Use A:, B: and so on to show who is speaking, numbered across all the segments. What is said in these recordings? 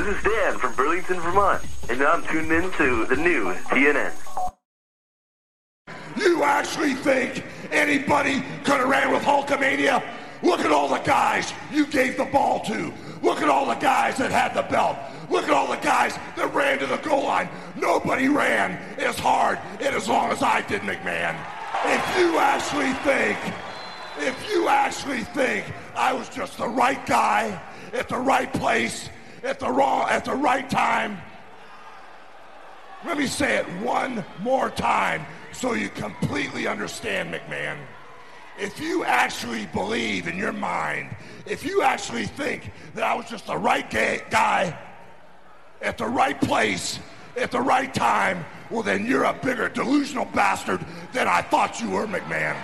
A: This is Dan from Burlington, Vermont, and I'm tuned in to the new TNN.
B: You actually think anybody could have ran with Hulkamania? Look at all the guys you gave the ball to. Look at all the guys that had the belt. Look at all the guys that ran to the goal line. Nobody ran as hard and as long as I did, McMahon. If you actually think, if you actually think I was just the right guy at the right place at the wrong at the right time, let me say it one more time so you completely understand, McMahon. If you actually believe in your mind, if you actually think that I was just the right guy at the right place at the right time, well, then you're a bigger delusional bastard than I thought you were, McMahon.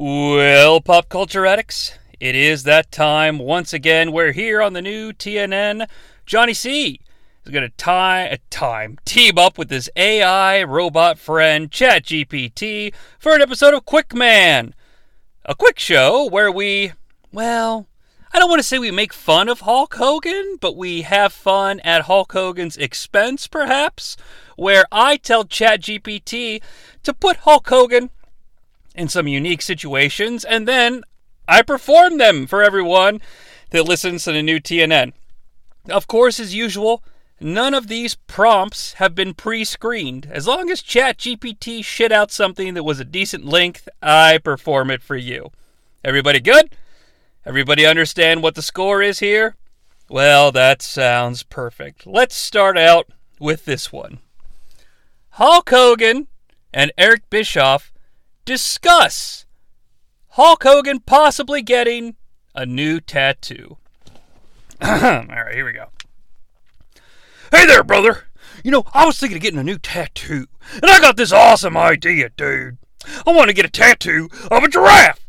C: Well, pop culture addicts, it is that time once again. We're here on the new TNN. Jonnie Sea is going to tie a time team up with his AI robot friend ChatGPT for an episode of Quick Man, a quick show where we, well, I don't want to say we make fun of Hulk Hogan, but we have fun at Hulk Hogan's expense, perhaps. Where I tell ChatGPT to put Hulk Hogan in some unique situations, and then I perform them for everyone that listens to the new TNN. Of course, as usual, none of these prompts have been pre screened. As long as ChatGPT shit out something that was a decent length, I perform it for you. Everybody good? Everybody understand what the score is here? Well, that sounds perfect. Let's start out with this one Hulk Hogan and Eric Bischoff discuss Hulk Hogan possibly getting a new tattoo. All right, here we go. Hey there, brother. You know, I was thinking of getting a new tattoo, and I got this awesome idea, dude. I want to get a tattoo of a giraffe.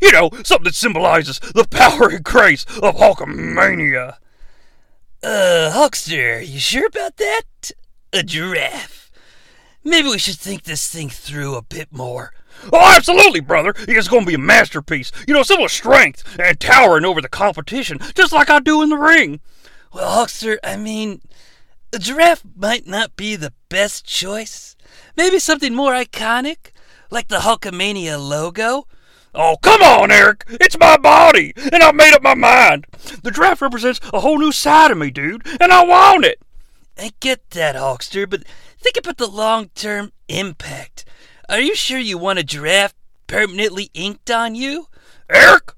C: You know, something that symbolizes the power and grace of Hulkamania.
D: Uh, Hulkster, you sure about that? A giraffe. Maybe we should think this thing through a bit more.
C: Oh, absolutely, brother. It's going to be a masterpiece. You know, symbol of strength and towering over the competition, just like I do in the ring.
D: Well, Hulkster, I mean, a giraffe might not be the best choice. Maybe something more iconic, like the Hulkamania logo.
C: Oh, come on, Eric. It's my body, and I've made up my mind. The giraffe represents a whole new side of me, dude, and I want it.
D: I get that, Hulkster, but think about the long term impact. Are you sure you want a giraffe permanently inked on you?
C: Eric,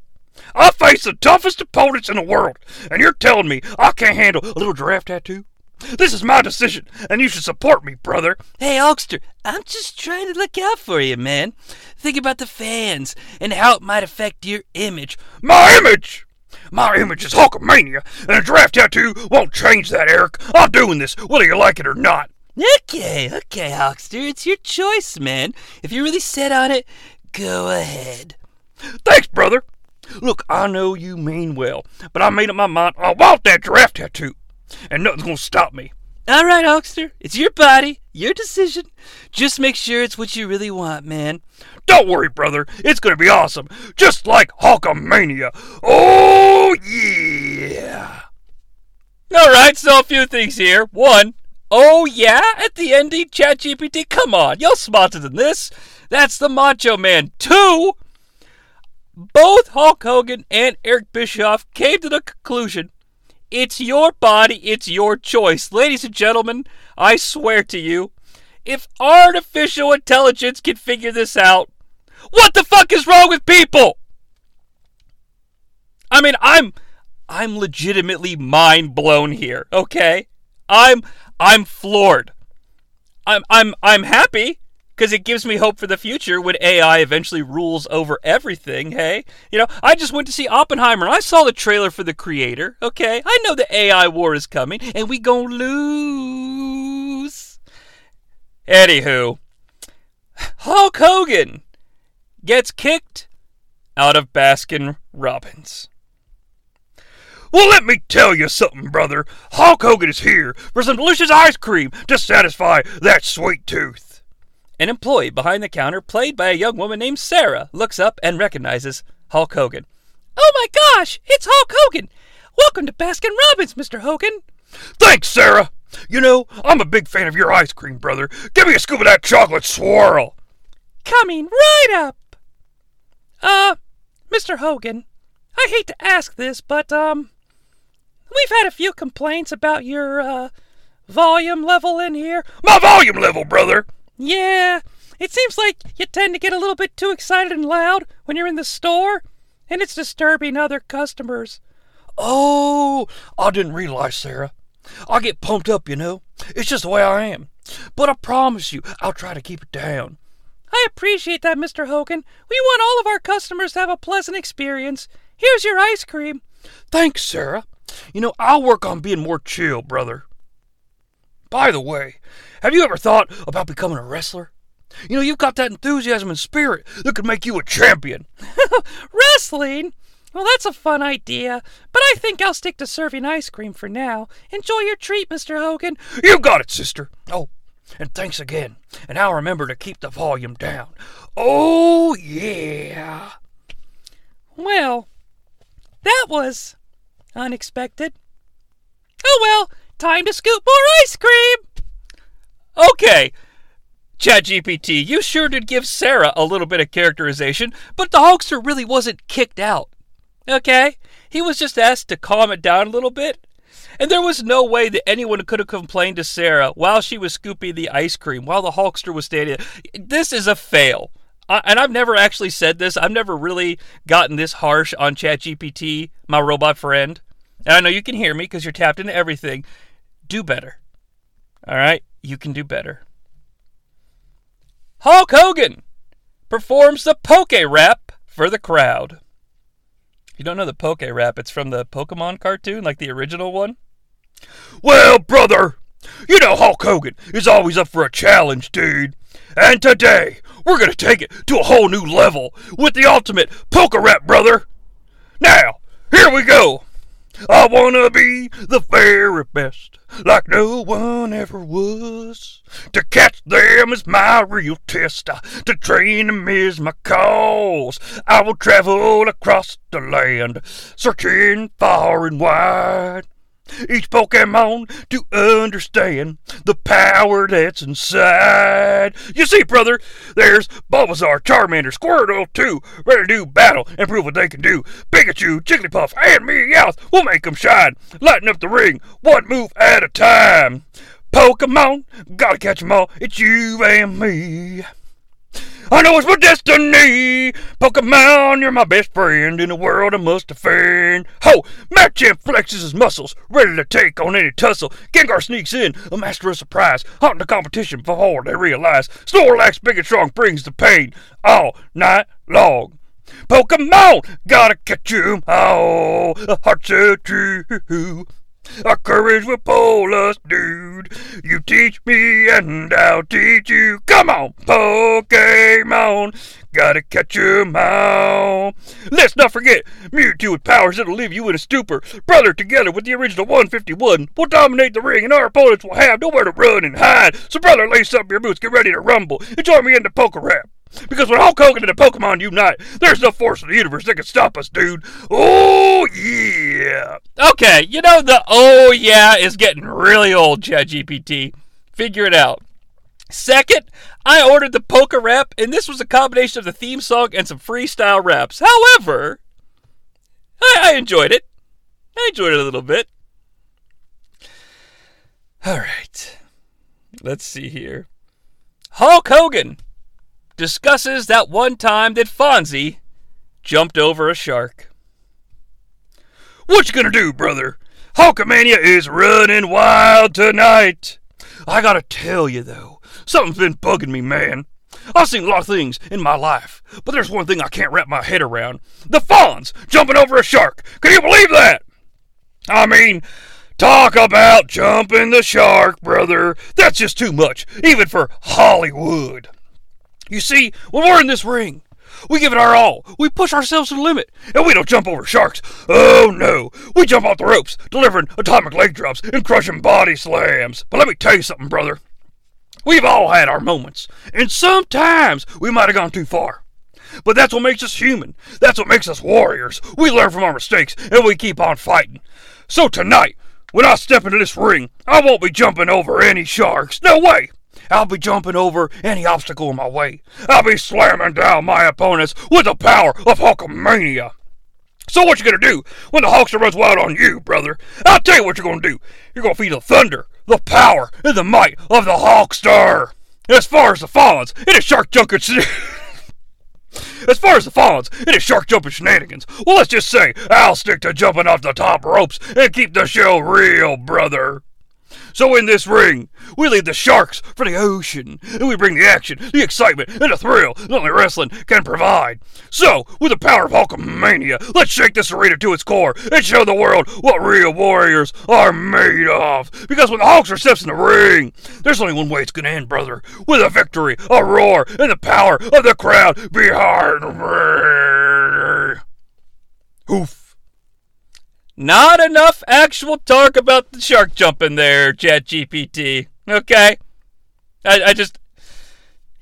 C: I face the toughest opponents in the world, and you're telling me I can't handle a little giraffe tattoo? This is my decision, and you should support me, brother.
D: Hey, Hulkster, I'm just trying to look out for you, man. Think about the fans and how it might affect your image.
C: My image? My image is Hulkamania, and a giraffe tattoo won't change that, Eric. I'm doing this, whether you like it or not.
D: Okay, okay, Hulkster, it's your choice, man. If you're really set on it, go ahead.
C: Thanks, brother. Look, I know you mean well, but I made up my mind. I want that giraffe tattoo, and nothing's gonna stop me.
D: All right, Hulkster, it's your body, your decision. Just make sure it's what you really want, man.
C: Don't worry, brother. It's gonna be awesome, just like Hulkamania. Oh yeah! All right, so a few things here. One, oh yeah, at the ending, ChatGPT. Come on, you're smarter than this. That's the Macho Man. Two, both Hulk Hogan and Eric Bischoff came to the conclusion it's your body, it's your choice. Ladies and gentlemen, I swear to you, if artificial intelligence can figure this out, what the fuck is wrong with people? I mean, I'm I'm legitimately mind blown here, okay? I'm I'm floored. I'm I'm I'm happy because it gives me hope for the future when AI eventually rules over everything. Hey, you know, I just went to see Oppenheimer I saw the trailer for the creator. Okay, I know the AI war is coming and we gonna lose. Anywho, Hulk Hogan gets kicked out of Baskin Robbins. Well, let me tell you something, brother. Hulk Hogan is here for some delicious ice cream to satisfy that sweet tooth.
E: An employee behind the counter, played by a young woman named Sarah, looks up and recognizes Hulk Hogan.
F: Oh my gosh, it's Hulk Hogan! Welcome to Baskin Robbins, Mr. Hogan.
C: Thanks, Sarah. You know, I'm a big fan of your ice cream, brother. Give me a scoop of that chocolate swirl.
F: Coming right up. Uh, Mr. Hogan, I hate to ask this, but, um, we've had a few complaints about your, uh, volume level in here.
C: My volume level, brother.
F: Yeah, it seems like you tend to get a little bit too excited and loud when you're in the store, and it's disturbing other customers.
C: Oh, I didn't realize, Sarah. I get pumped up, you know. It's just the way I am. But I promise you, I'll try to keep it down.
F: I appreciate that, Mr. Hogan. We want all of our customers to have a pleasant experience. Here's your ice cream.
C: Thanks, Sarah. You know, I'll work on being more chill, brother. By the way, have you ever thought about becoming a wrestler? You know, you've got that enthusiasm and spirit that could make you a champion.
F: Wrestling? Well, that's a fun idea, but I think I'll stick to serving ice cream for now. Enjoy your treat, Mr. Hogan.
C: You got it, sister. Oh, and thanks again. And I'll remember to keep the volume down. Oh, yeah.
F: Well, that was unexpected. Oh well, time to scoop more ice cream.
E: Okay. ChatGPT, you sure did give Sarah a little bit of characterization, but the Hulkster really wasn't kicked out. Okay? He was just asked to calm it down a little bit. And there was no way that anyone could have complained to Sarah while she was scooping the ice cream while the Hulkster was standing. This is a fail. I, and I've never actually said this. I've never really gotten this harsh on ChatGPT, my robot friend. And I know you can hear me because you're tapped into everything. Do better. All right? You can do better. Hulk Hogan performs the Poke Rap for the crowd. You don't know the Poke Rap? It's from the Pokemon cartoon, like the original one.
C: Well, brother, you know Hulk Hogan is always up for a challenge, dude. And today, we're gonna take it to a whole new level with the ultimate Poke Rap, brother. Now, here we go. I wanna be the very best, like no one ever was. To catch them is my real test. To train them is my cause. I will travel across the land, searching far and wide. Each Pokemon to understand the power that's inside. You see, brother, there's Bulbasaur, Charmander, Squirtle, too, ready to do battle and prove what they can do. Pikachu, Jigglypuff, and Meowth will make 'em shine. Lighten up the ring, one move at a time. Pokemon, gotta catch 'em all, it's you and me. I know it's my destiny. Pokemon, you're my best friend in a world I must defend. Ho! Machamp flexes his muscles, ready to take on any tussle. Gengar sneaks in, a master of surprise, haunting the competition before they realize. Snorlax, big and strong, brings the pain all night long. Pokemon, gotta catch 'em all. A heart so true. Our courage will pull us, dude. You teach me and I'll teach you. Come on, Pokemon. Gotta catch 'em all. Let's not forget Mewtwo with powers that'll leave you in a stupor. Brother, together with the original 151, we'll dominate the ring and our opponents will have nowhere to run and hide. So, brother, lace up your boots, get ready to rumble, and join me in the Poke Rap. Because when Hulk Hogan and the Pokemon unite, there's no force in the universe that can stop us, dude. Oh, yeah.
E: Okay, you know, the oh yeah is getting really old, ChatGPT. Figure it out. Second, I ordered the Poke Rap, and this was a combination of the theme song and some freestyle raps. However, I, I enjoyed it. I enjoyed it a little bit. All right. Let's see here. Hulk Hogan discusses that one time that Fonzie jumped over a shark.
C: What you gonna do, brother? Hulkamania is running wild tonight. I gotta tell you, though, something's been bugging me, man. I've seen a lot of things in my life, but there's one thing I can't wrap my head around. The Fonz jumping over a shark. Can you believe that? I mean, talk about jumping the shark, brother. That's just too much, even for Hollywood. You see, when we're in this ring, we give it our all. We push ourselves to the limit. And we don't jump over sharks. Oh, no. We jump off the ropes, delivering atomic leg drops and crushing body slams. But let me tell you something, brother. We've all had our moments, and sometimes we might have gone too far. But that's what makes us human. That's what makes us warriors. We learn from our mistakes and we keep on fighting. So tonight, when I step into this ring, I won't be jumping over any sharks. No way! I'll be jumping over any obstacle in my way. I'll be slamming down my opponents with the power of Hulkamania. So what you gonna do when the Hulkster runs wild on you, brother? I'll tell you what you're gonna do. You're gonna feel the thunder, the power, and the might of the Hulkster. As far as the Fallens, it is shark jumping. As far as the Fallens, it is shark jumping shenanigans. Well, let's just say I'll stick to jumping off the top ropes and keep the show real, brother. So in this ring, we leave the sharks for the ocean, and we bring the action, the excitement, and the thrill that only wrestling can provide. So, with the power of Hulkamania, let's shake this arena to its core and show the world what real warriors are made of. Because when the Hulkster steps in the ring, there's only one way it's gonna end, brother. With a victory, a roar, and the power of the crowd behind me. Oof. Not enough actual talk about the shark jumping there, Chat GPT. Okay? I, I just.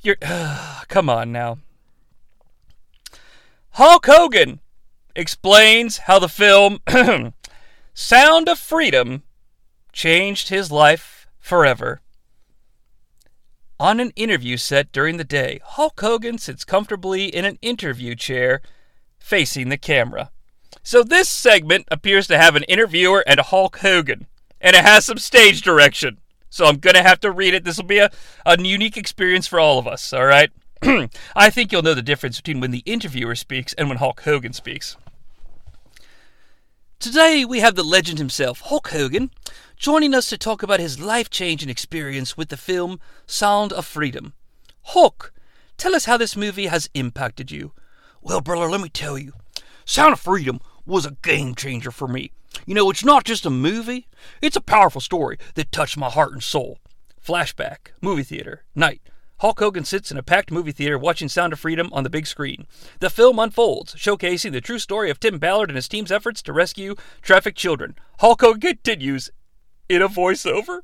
C: You're. Uh, come on now. Hulk Hogan explains how the film Sound of Freedom changed his life forever. On an interview set during the day, Hulk Hogan sits comfortably in an interview chair facing the camera. So this segment appears to have an interviewer and Hulk Hogan, and it has some stage direction. So I'm gonna have to read it. This will be a, a unique experience for all of us, alright? I think you'll know the difference between when the interviewer speaks and when Hulk Hogan speaks. Today we have the legend himself, Hulk Hogan, joining us to talk about his life changing experience with the film Sound of Freedom. Hulk, tell us how this movie has impacted you. Well, brother, let me tell you. Sound of Freedom was a game changer for me. You know, it's not just a movie, it's a powerful story that touched my heart and soul. Flashback, movie theater, night. Hulk Hogan sits in a packed movie theater watching Sound of Freedom on the big screen. The film unfolds, showcasing the true story of Tim Ballard and his team's efforts to rescue trafficked children. Hulk Hogan continues in a voiceover.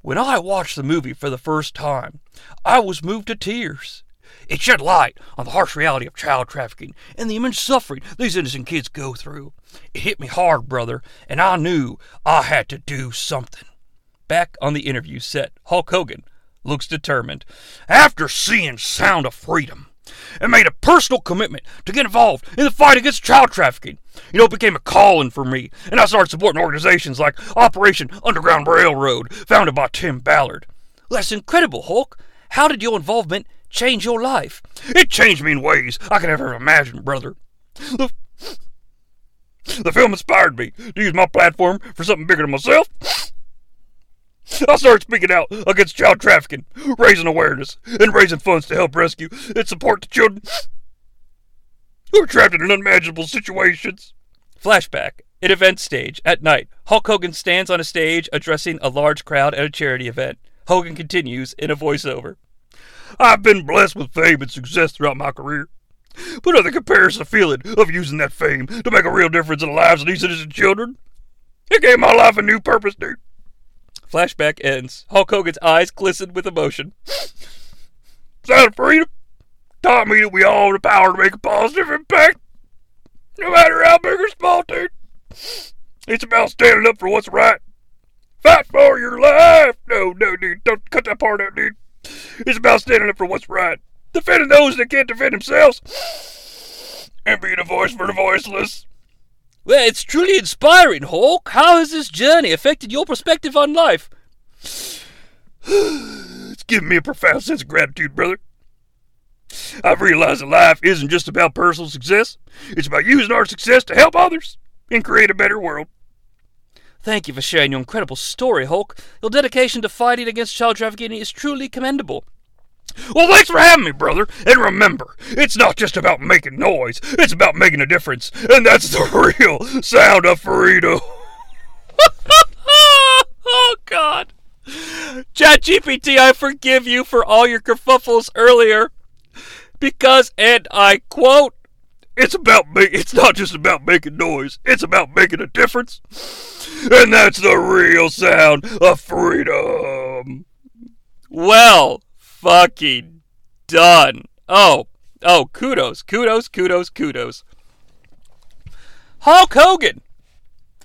C: When I watched the movie for the first time, I was moved to tears. It shed light on the harsh reality of child trafficking and the immense suffering these innocent kids go through. It hit me hard, brother, and I knew I had to do something. Back on the interview set, Hulk Hogan looks determined. After seeing Sound of Freedom, and made a personal commitment to get involved in the fight against child trafficking. You know, it became a calling for me, and I started supporting organizations like Operation Underground Railroad, founded by Tim Ballard. That's incredible, Hulk. How did your involvement change your life? It changed me in ways I could never have imagined, brother. The, the film inspired me to use my platform for something bigger than myself. I started speaking out against child trafficking, raising awareness, and raising funds to help rescue and support the children who are trapped in unimaginable situations. Flashback. At event stage, at night, Hulk Hogan stands on a stage addressing a large crowd at a charity event. Hogan continues in a voiceover. I've been blessed with fame and success throughout my career. But nothing compares the feeling of using that fame to make a real difference in the lives of these innocent children. It gave my life a new purpose, dude. Flashback ends. Hulk Hogan's eyes glisten with emotion. Sound freedom taught me that we all have the power to make a positive impact, no matter how big or small, dude. It's about standing up for what's right. Fight for your life. No, no, dude. Don't cut that part out, dude. It's about standing up for what's right, defending those that can't defend themselves, and being a voice for the voiceless. Well, it's truly inspiring, Hulk. How has this journey affected your perspective on life? it's given me a profound sense of gratitude, brother. I've realized that life isn't just about personal success, it's about using our success to help others and create a better world. Thank you for sharing your incredible story, Hulk. Your dedication to fighting against child trafficking is truly commendable. Well, thanks for having me, brother. And remember, it's not just about making noise, it's about making a difference. And that's the real sound of freedom. oh, God. ChatGPT, I forgive you for all your kerfuffles earlier. Because, and I quote, it's about me. It's not just about making noise. It's about making a difference. And that's the real sound of freedom.
G: well fucking done. Oh, oh, kudos, kudos, kudos, kudos. Hulk Hogan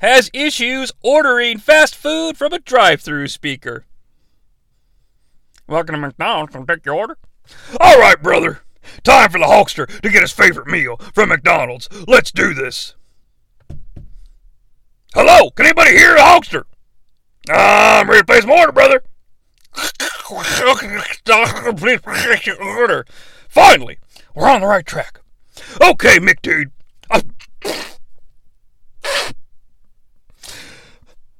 G: has issues ordering fast food from a drive through speaker. Welcome to McDonald's. Can I take your order?
C: All right, brother. Time for the Hulkster to get his favorite meal from McDonald's. Let's do this. Hello, can anybody hear the Hulkster? I'm ready to place my order, brother. Order. Finally, we're on the right track. Okay, Mick dude. Uh,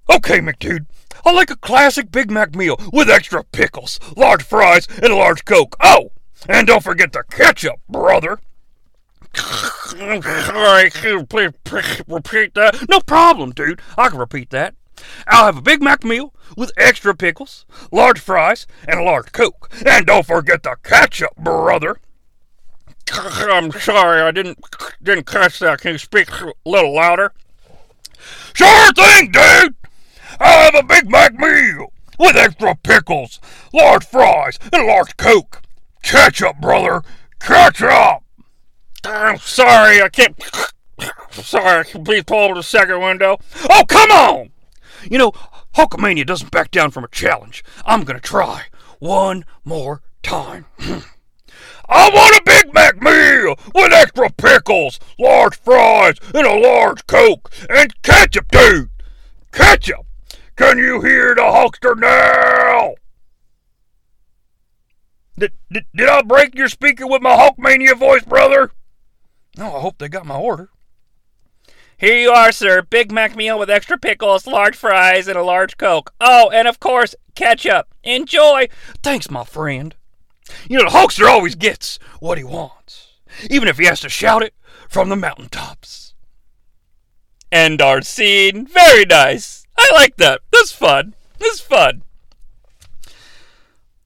C: Okay, McDude. I like a classic Big Mac meal with extra pickles, large fries, and a large Coke. Oh, and don't forget the ketchup, brother. Can you please repeat that? No problem, dude. I can repeat that. I'll have a Big Mac meal with extra pickles, large fries, and a large Coke. And don't forget the ketchup, brother. I'm sorry, I didn't didn't catch that. Can you speak a little louder? Sure thing, dude. I'll have a Big Mac meal with extra pickles, large fries, and a large Coke. Ketchup, brother. Ketchup. I'm sorry, I can't. Sorry, can please pull to the second window? Oh, come on! You know, Hulkamania doesn't back down from a challenge. I'm gonna try one more time. I want a Big Mac meal with extra pickles, large fries, and a large Coke, and ketchup, dude! Ketchup! Can you hear the Hulkster now? Did, did, did I break your speaker with my Hulkmania voice, brother? No, I hope they got my order.
G: Here you are, sir. Big Mac meal with extra pickles, large fries, and a large Coke. Oh, and of course, ketchup. Enjoy.
C: Thanks, my friend. You know, the Hulkster always gets what he wants, even if he has to shout it from the mountaintops.
G: End our scene. Very nice. I like that. This fun. This fun.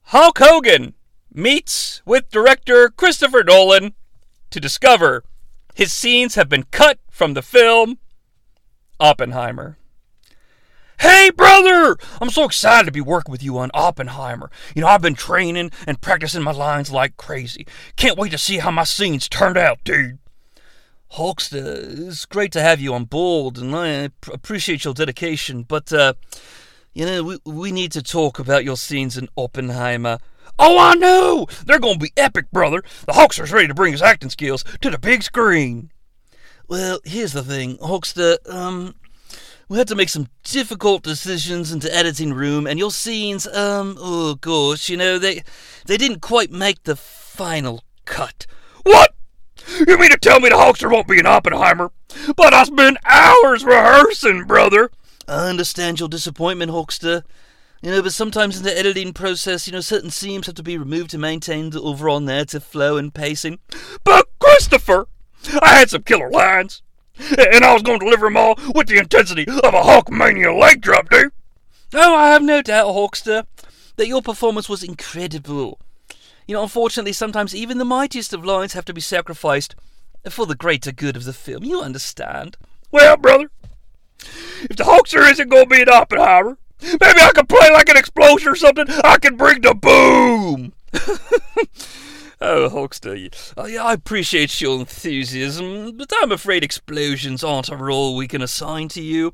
G: Hulk Hogan meets with director Christopher Nolan to discover his scenes have been cut from the film Oppenheimer.
C: Hey, brother! I'm so excited to be working with you on Oppenheimer. You know, I've been training and practicing my lines like crazy. Can't wait to see how my scenes turned out, dude.
H: Hulkster, it's great to have you on board, and I appreciate your dedication, but, uh, you know, we, we need to talk about your scenes in Oppenheimer.
C: Oh, I know! They're gonna be epic, brother. The Hulkster's ready to bring his acting skills to the big screen.
H: Well, here's the thing, Hulkster, um, we had to make some difficult decisions in the editing room, and your scenes, um, oh gosh, you know, they, they didn't quite make the final cut.
C: What? You mean to tell me the Hulkster won't be an Oppenheimer? But I spent hours rehearsing, brother.
H: I understand your disappointment, Hulkster. You know, but sometimes in the editing process, you know, certain scenes have to be removed to maintain the overall narrative flow and pacing.
C: But Christopher, I had some killer lines, and I was going to deliver them all with the intensity of a Hulkmania leg drop, dude.
H: Oh, I have no doubt, Hulkster, that your performance was incredible. You know, unfortunately, sometimes even the mightiest of lines have to be sacrificed for the greater good of the film. You understand?
C: Well, brother, if the Hulkster isn't going to be an Oppenheimer, maybe I can play like an explosion or something. I can bring the boom.
H: oh, Hulkster, uh, yeah, I appreciate your enthusiasm, but I'm afraid explosions aren't a role we can assign to you.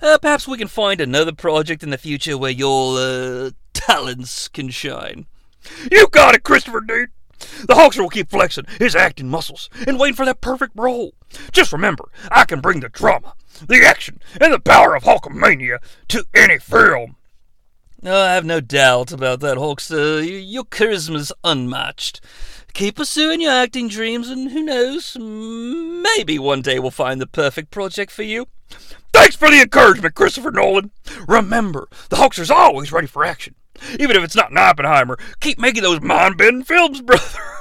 H: Uh, perhaps we can find another project in the future where your uh, talents can shine.
C: You got it, Christopher, dude. The Hulkster will keep flexing his acting muscles and waiting for that perfect role. Just remember, I can bring the drama, the action, and the power of Hulkamania to any film.
H: Oh, I have no doubt about that, Hulkster. Your charisma's unmatched. Keep pursuing your acting dreams, and who knows, maybe one day we'll find the perfect project for you.
C: Thanks for the encouragement, Christopher Nolan. Remember, the Hulkster's always ready for action. Even if it's not an Oppenheimer, keep making those mind bending films, brother.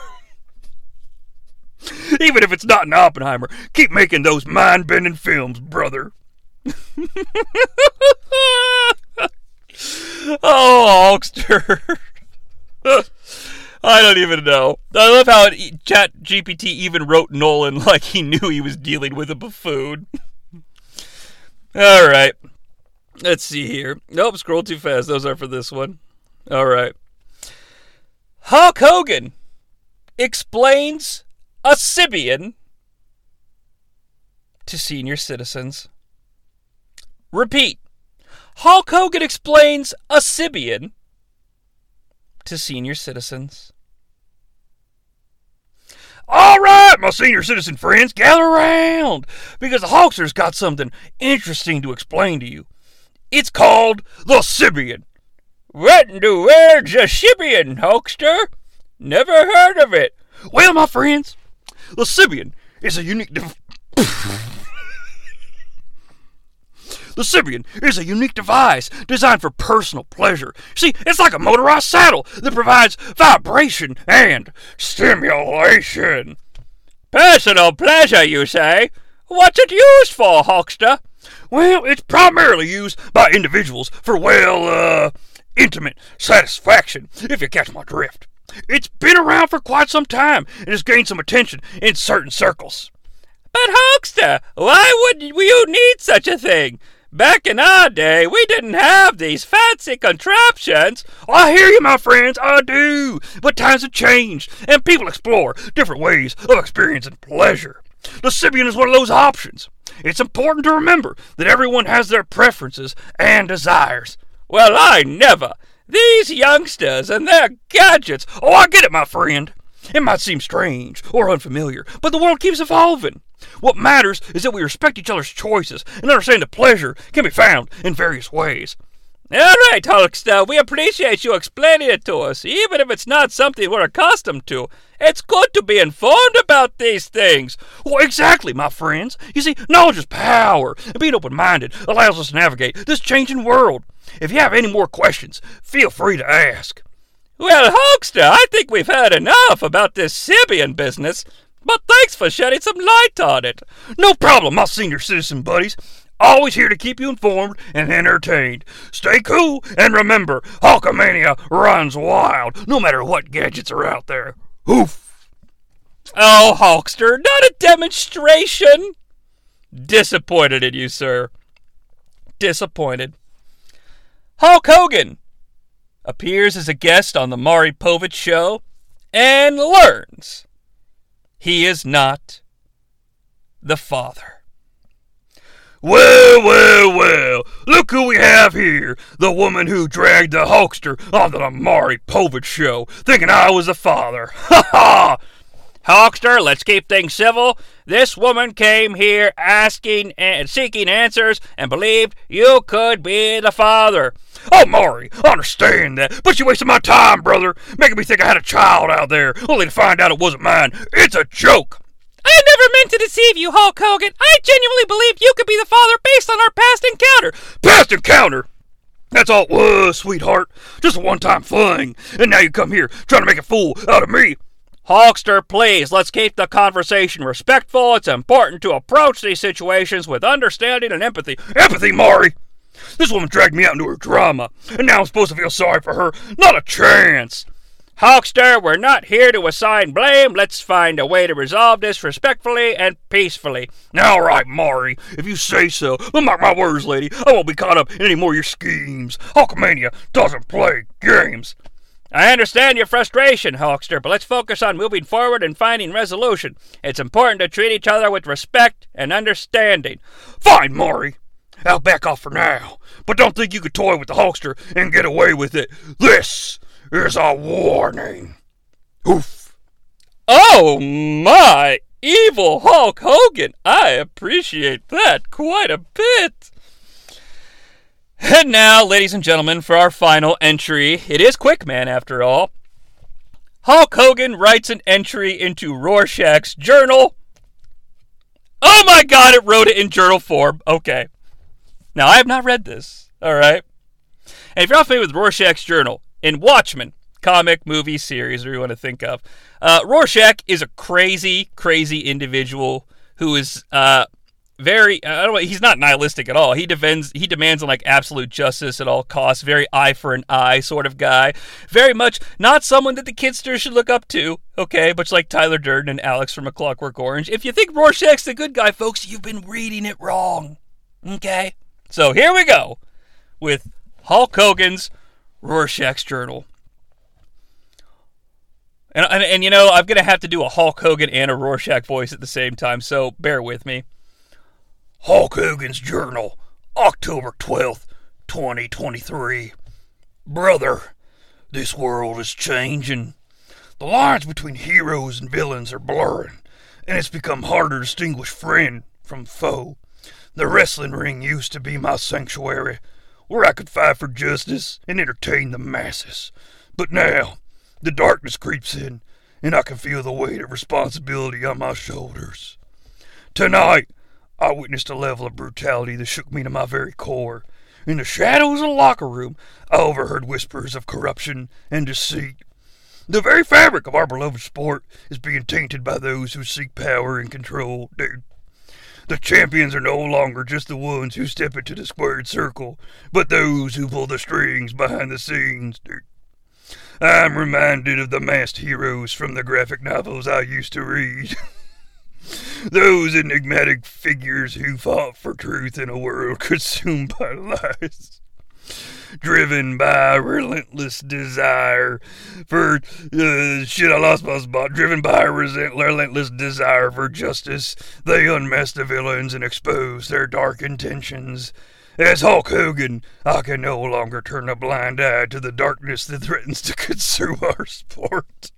C: Even if it's not an Oppenheimer, keep making those mind bending films, brother.
G: oh, Hulkster. I don't even know. I love how Chat GPT even wrote Nolan like he knew he was dealing with a buffoon. All right. Let's see here. Nope, scroll too fast. Those are for this one. All right.
C: Hulk Hogan explains a Sybian to senior citizens. Repeat. Hulk Hogan explains a Sybian to senior citizens.
I: All right, my senior citizen friends, gather around because the Hulkster's got something interesting to explain to you. It's called the Sybian.
C: What in the world's a Sybian, Hulkster? Never heard of it.
I: Well, my friends, the Sybian is a unique. Dev- the Sybian is a unique device designed for personal pleasure. See, it's like a motorized saddle that provides vibration and stimulation.
C: Personal pleasure, you say? What's it used for, Hulkster?
I: Well, it's primarily used by individuals for, well, uh, intimate satisfaction, if you catch my drift. It's been around for quite some time and has gained some attention in certain circles.
C: But, Hulkster, why would you need such a thing? Back in our day, we didn't have these fancy contraptions.
I: I hear you, my friends, I do. But times have changed, and people explore different ways of experiencing pleasure. The Sybian is one of those options. It's important to remember that everyone has their preferences and desires.
C: Well, I never. These youngsters and their gadgets.
I: Oh, I get it, my friend. It might seem strange or unfamiliar, but the world keeps evolving. What matters is that we respect each other's choices and understand that pleasure can be found in various ways.
C: All right, Hulkster, we appreciate you explaining it to us, even if it's not something we're accustomed to. It's good to be informed about these things.
I: Well, exactly, my friends. You see, knowledge is power, and being open minded allows us to navigate this changing world. If you have any more questions, feel free to ask.
C: Well, Hulkster, I think we've heard enough about this Sybian business, but thanks for shedding some light on it.
I: No problem, my senior citizen buddies. Always here to keep you informed and entertained. Stay cool and remember, Hulkamania runs wild, no matter what gadgets are out there. Hoof!
C: Oh, Hulkster, not a demonstration! Disappointed in you, sir. Disappointed. Hulk Hogan appears as a guest on the Maury Povich show and learns he is not the father.
I: Well, well, well, look who we have here. The woman who dragged the Hulkster onto the Maury Povich show, thinking I was the father. Ha ha!
C: Hulkster, let's keep things civil. This woman came here asking and seeking answers and believed you could be the father.
I: Oh, Maury, I understand that, but you wasted my time, brother, making me think I had a child out there, only to find out it wasn't mine. It's a joke.
D: I never meant to deceive you, Hulk Hogan. I genuinely believed you could be the father based on our past encounter.
I: Past encounter? That's all it was, sweetheart. Just a one time fling. And now you come here trying to make a fool out of me.
C: Hulkster, please, let's keep the conversation respectful. It's important to approach these situations with understanding and empathy.
I: Empathy, Maury! This woman dragged me out into her drama, and now I'm supposed to feel sorry for her. Not a chance!
C: Hulkster, we're not here to assign blame. Let's find a way to resolve this respectfully and peacefully.
I: Now, all right, Maury, if you say so. But mark my words, lady, I won't be caught up in any more of your schemes. Hulkamania doesn't play games.
C: I understand your frustration, Hulkster, but let's focus on moving forward and finding resolution. It's important to treat each other with respect and understanding.
I: Fine, Maury. I'll back off for now. But don't think you could toy with the Hulkster and get away with it. This is a warning. Oof.
C: Oh my! Evil Hulk Hogan! I appreciate that quite a bit. And now, ladies and gentlemen, for our final entry. It is Quick Man, after all. Hulk Hogan writes an entry into Rorschach's journal. Oh my god, it wrote it in journal form. Okay. Now, I have not read this, alright? And if you're not familiar with Rorschach's journal, in Watchmen, comic, movie, series, whatever you want to think of, uh, Rorschach is a crazy, crazy individual who is uh, very I don't know, he's not nihilistic at all. He defends he demands like absolute justice at all costs, very eye for an eye sort of guy. Very much not someone that the kidsters should look up to, okay, much like Tyler Durden and Alex from A Clockwork Orange. If you think Rorschach's the good guy, folks, you've been reading it wrong. Okay? So here we go with Hulk Hogan's Rorschach's Journal.
J: And, and, and you know, I'm going to have to do a Hulk Hogan and a Rorschach voice at the same time, so bear with me.
C: Hulk Hogan's Journal, October 12th, 2023. Brother, this world is changing. The lines between heroes and villains are blurring, and it's become harder to distinguish friend from foe. The wrestling ring used to be my sanctuary, where I could fight for justice and entertain the masses. But now, the darkness creeps in, and I can feel the weight of responsibility on my shoulders. Tonight, I witnessed a level of brutality that shook me to my very core. In the shadows of the locker room, I overheard whispers of corruption and deceit. The very fabric of our beloved sport is being tainted by those who seek power and control, dude. The champions are no longer just the ones who step into the squared circle, but those who pull the strings behind the scenes, dude. I'm reminded of the masked heroes from the graphic novels I used to read. Those enigmatic figures who fought for truth in a world consumed by lies. Driven by relentless desire for uh, shit, I lost my spot. Driven by a resent, relentless desire for justice, they unmask the villains and expose their dark intentions. As Hulk Hogan, I can no longer turn a blind eye to the darkness that threatens to consume our sport.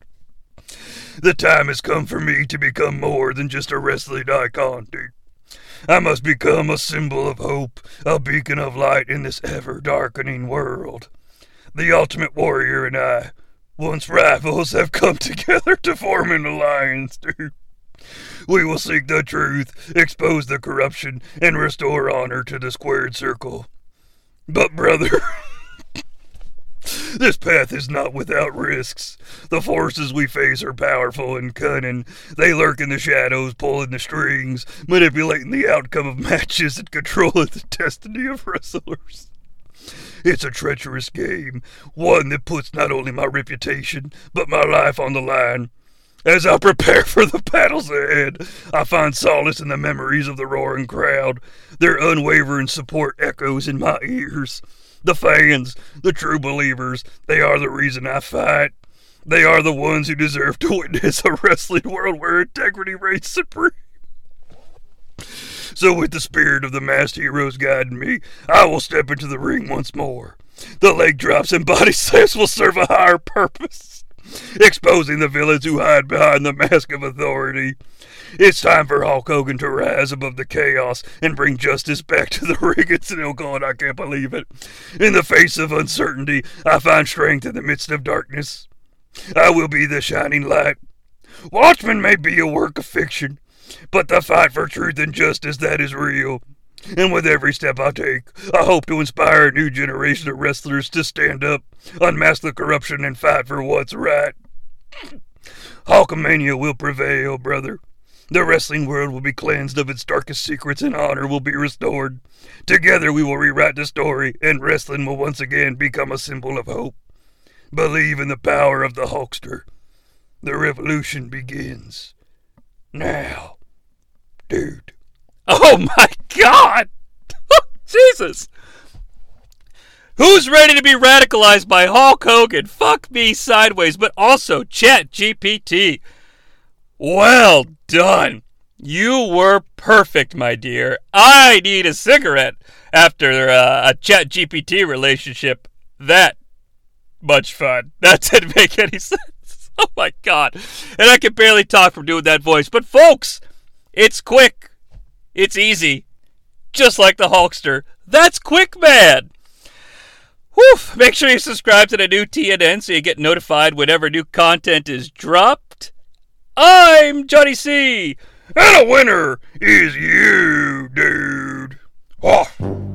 C: The time has come for me to become more than just a wrestling icon, dude. I must become a symbol of hope, a beacon of light in this ever darkening world. The Ultimate Warrior and I, once rivals, have come together to form an alliance, dude. We will seek the truth, expose the corruption, and restore honor to the squared circle. But, brother, this path is not without risks. The forces we face are powerful and cunning. They lurk in the shadows, pulling the strings, manipulating the outcome of matches, and controlling the destiny of wrestlers. It's a treacherous game, one that puts not only my reputation, but my life on the line. As I prepare for the battles ahead, I find solace in the memories of the roaring crowd. Their unwavering support echoes in my ears. The fans, the true believers, they are the reason I fight. They are the ones who deserve to witness a wrestling world where integrity reigns supreme. So, with the spirit of the masked heroes guiding me, I will step into the ring once more. The leg drops and body slams will serve a higher purpose exposing the villains who hide behind the mask of authority. It's time for Hulk Hogan to rise above the chaos and bring justice back to the ring. And still going, I can't believe it. In the face of uncertainty, I find strength in the midst of darkness. I will be the shining light. Watchmen may be a work of fiction, but the fight for truth and justice that is real. And with every step I take, I hope to inspire a new generation of wrestlers to stand up, unmask the corruption, and fight for what's right. Hulkamania will prevail, brother. The wrestling world will be cleansed of its darkest secrets and honor will be restored. Together we will rewrite the story, and wrestling will once again become a symbol of hope. Believe in the power of the Hulkster. The revolution begins. Now, dude.
J: Oh my God! Jesus! Who's ready to be radicalized by Hulk Hogan? Fuck me sideways, but also Chat GPT. Well done. You were perfect, my dear. I need a cigarette after uh, a Chat GPT relationship. That much fun. That didn't make any sense. Oh my god. And I can barely talk from doing that voice. But folks, it's quick. It's easy. Just like the Hulkster. That's quick, man. Whew. Make sure you subscribe to the new TNN so you get notified whenever new content is dropped. I'm Jonnie Sea.
C: And a winner is you, dude. Oh.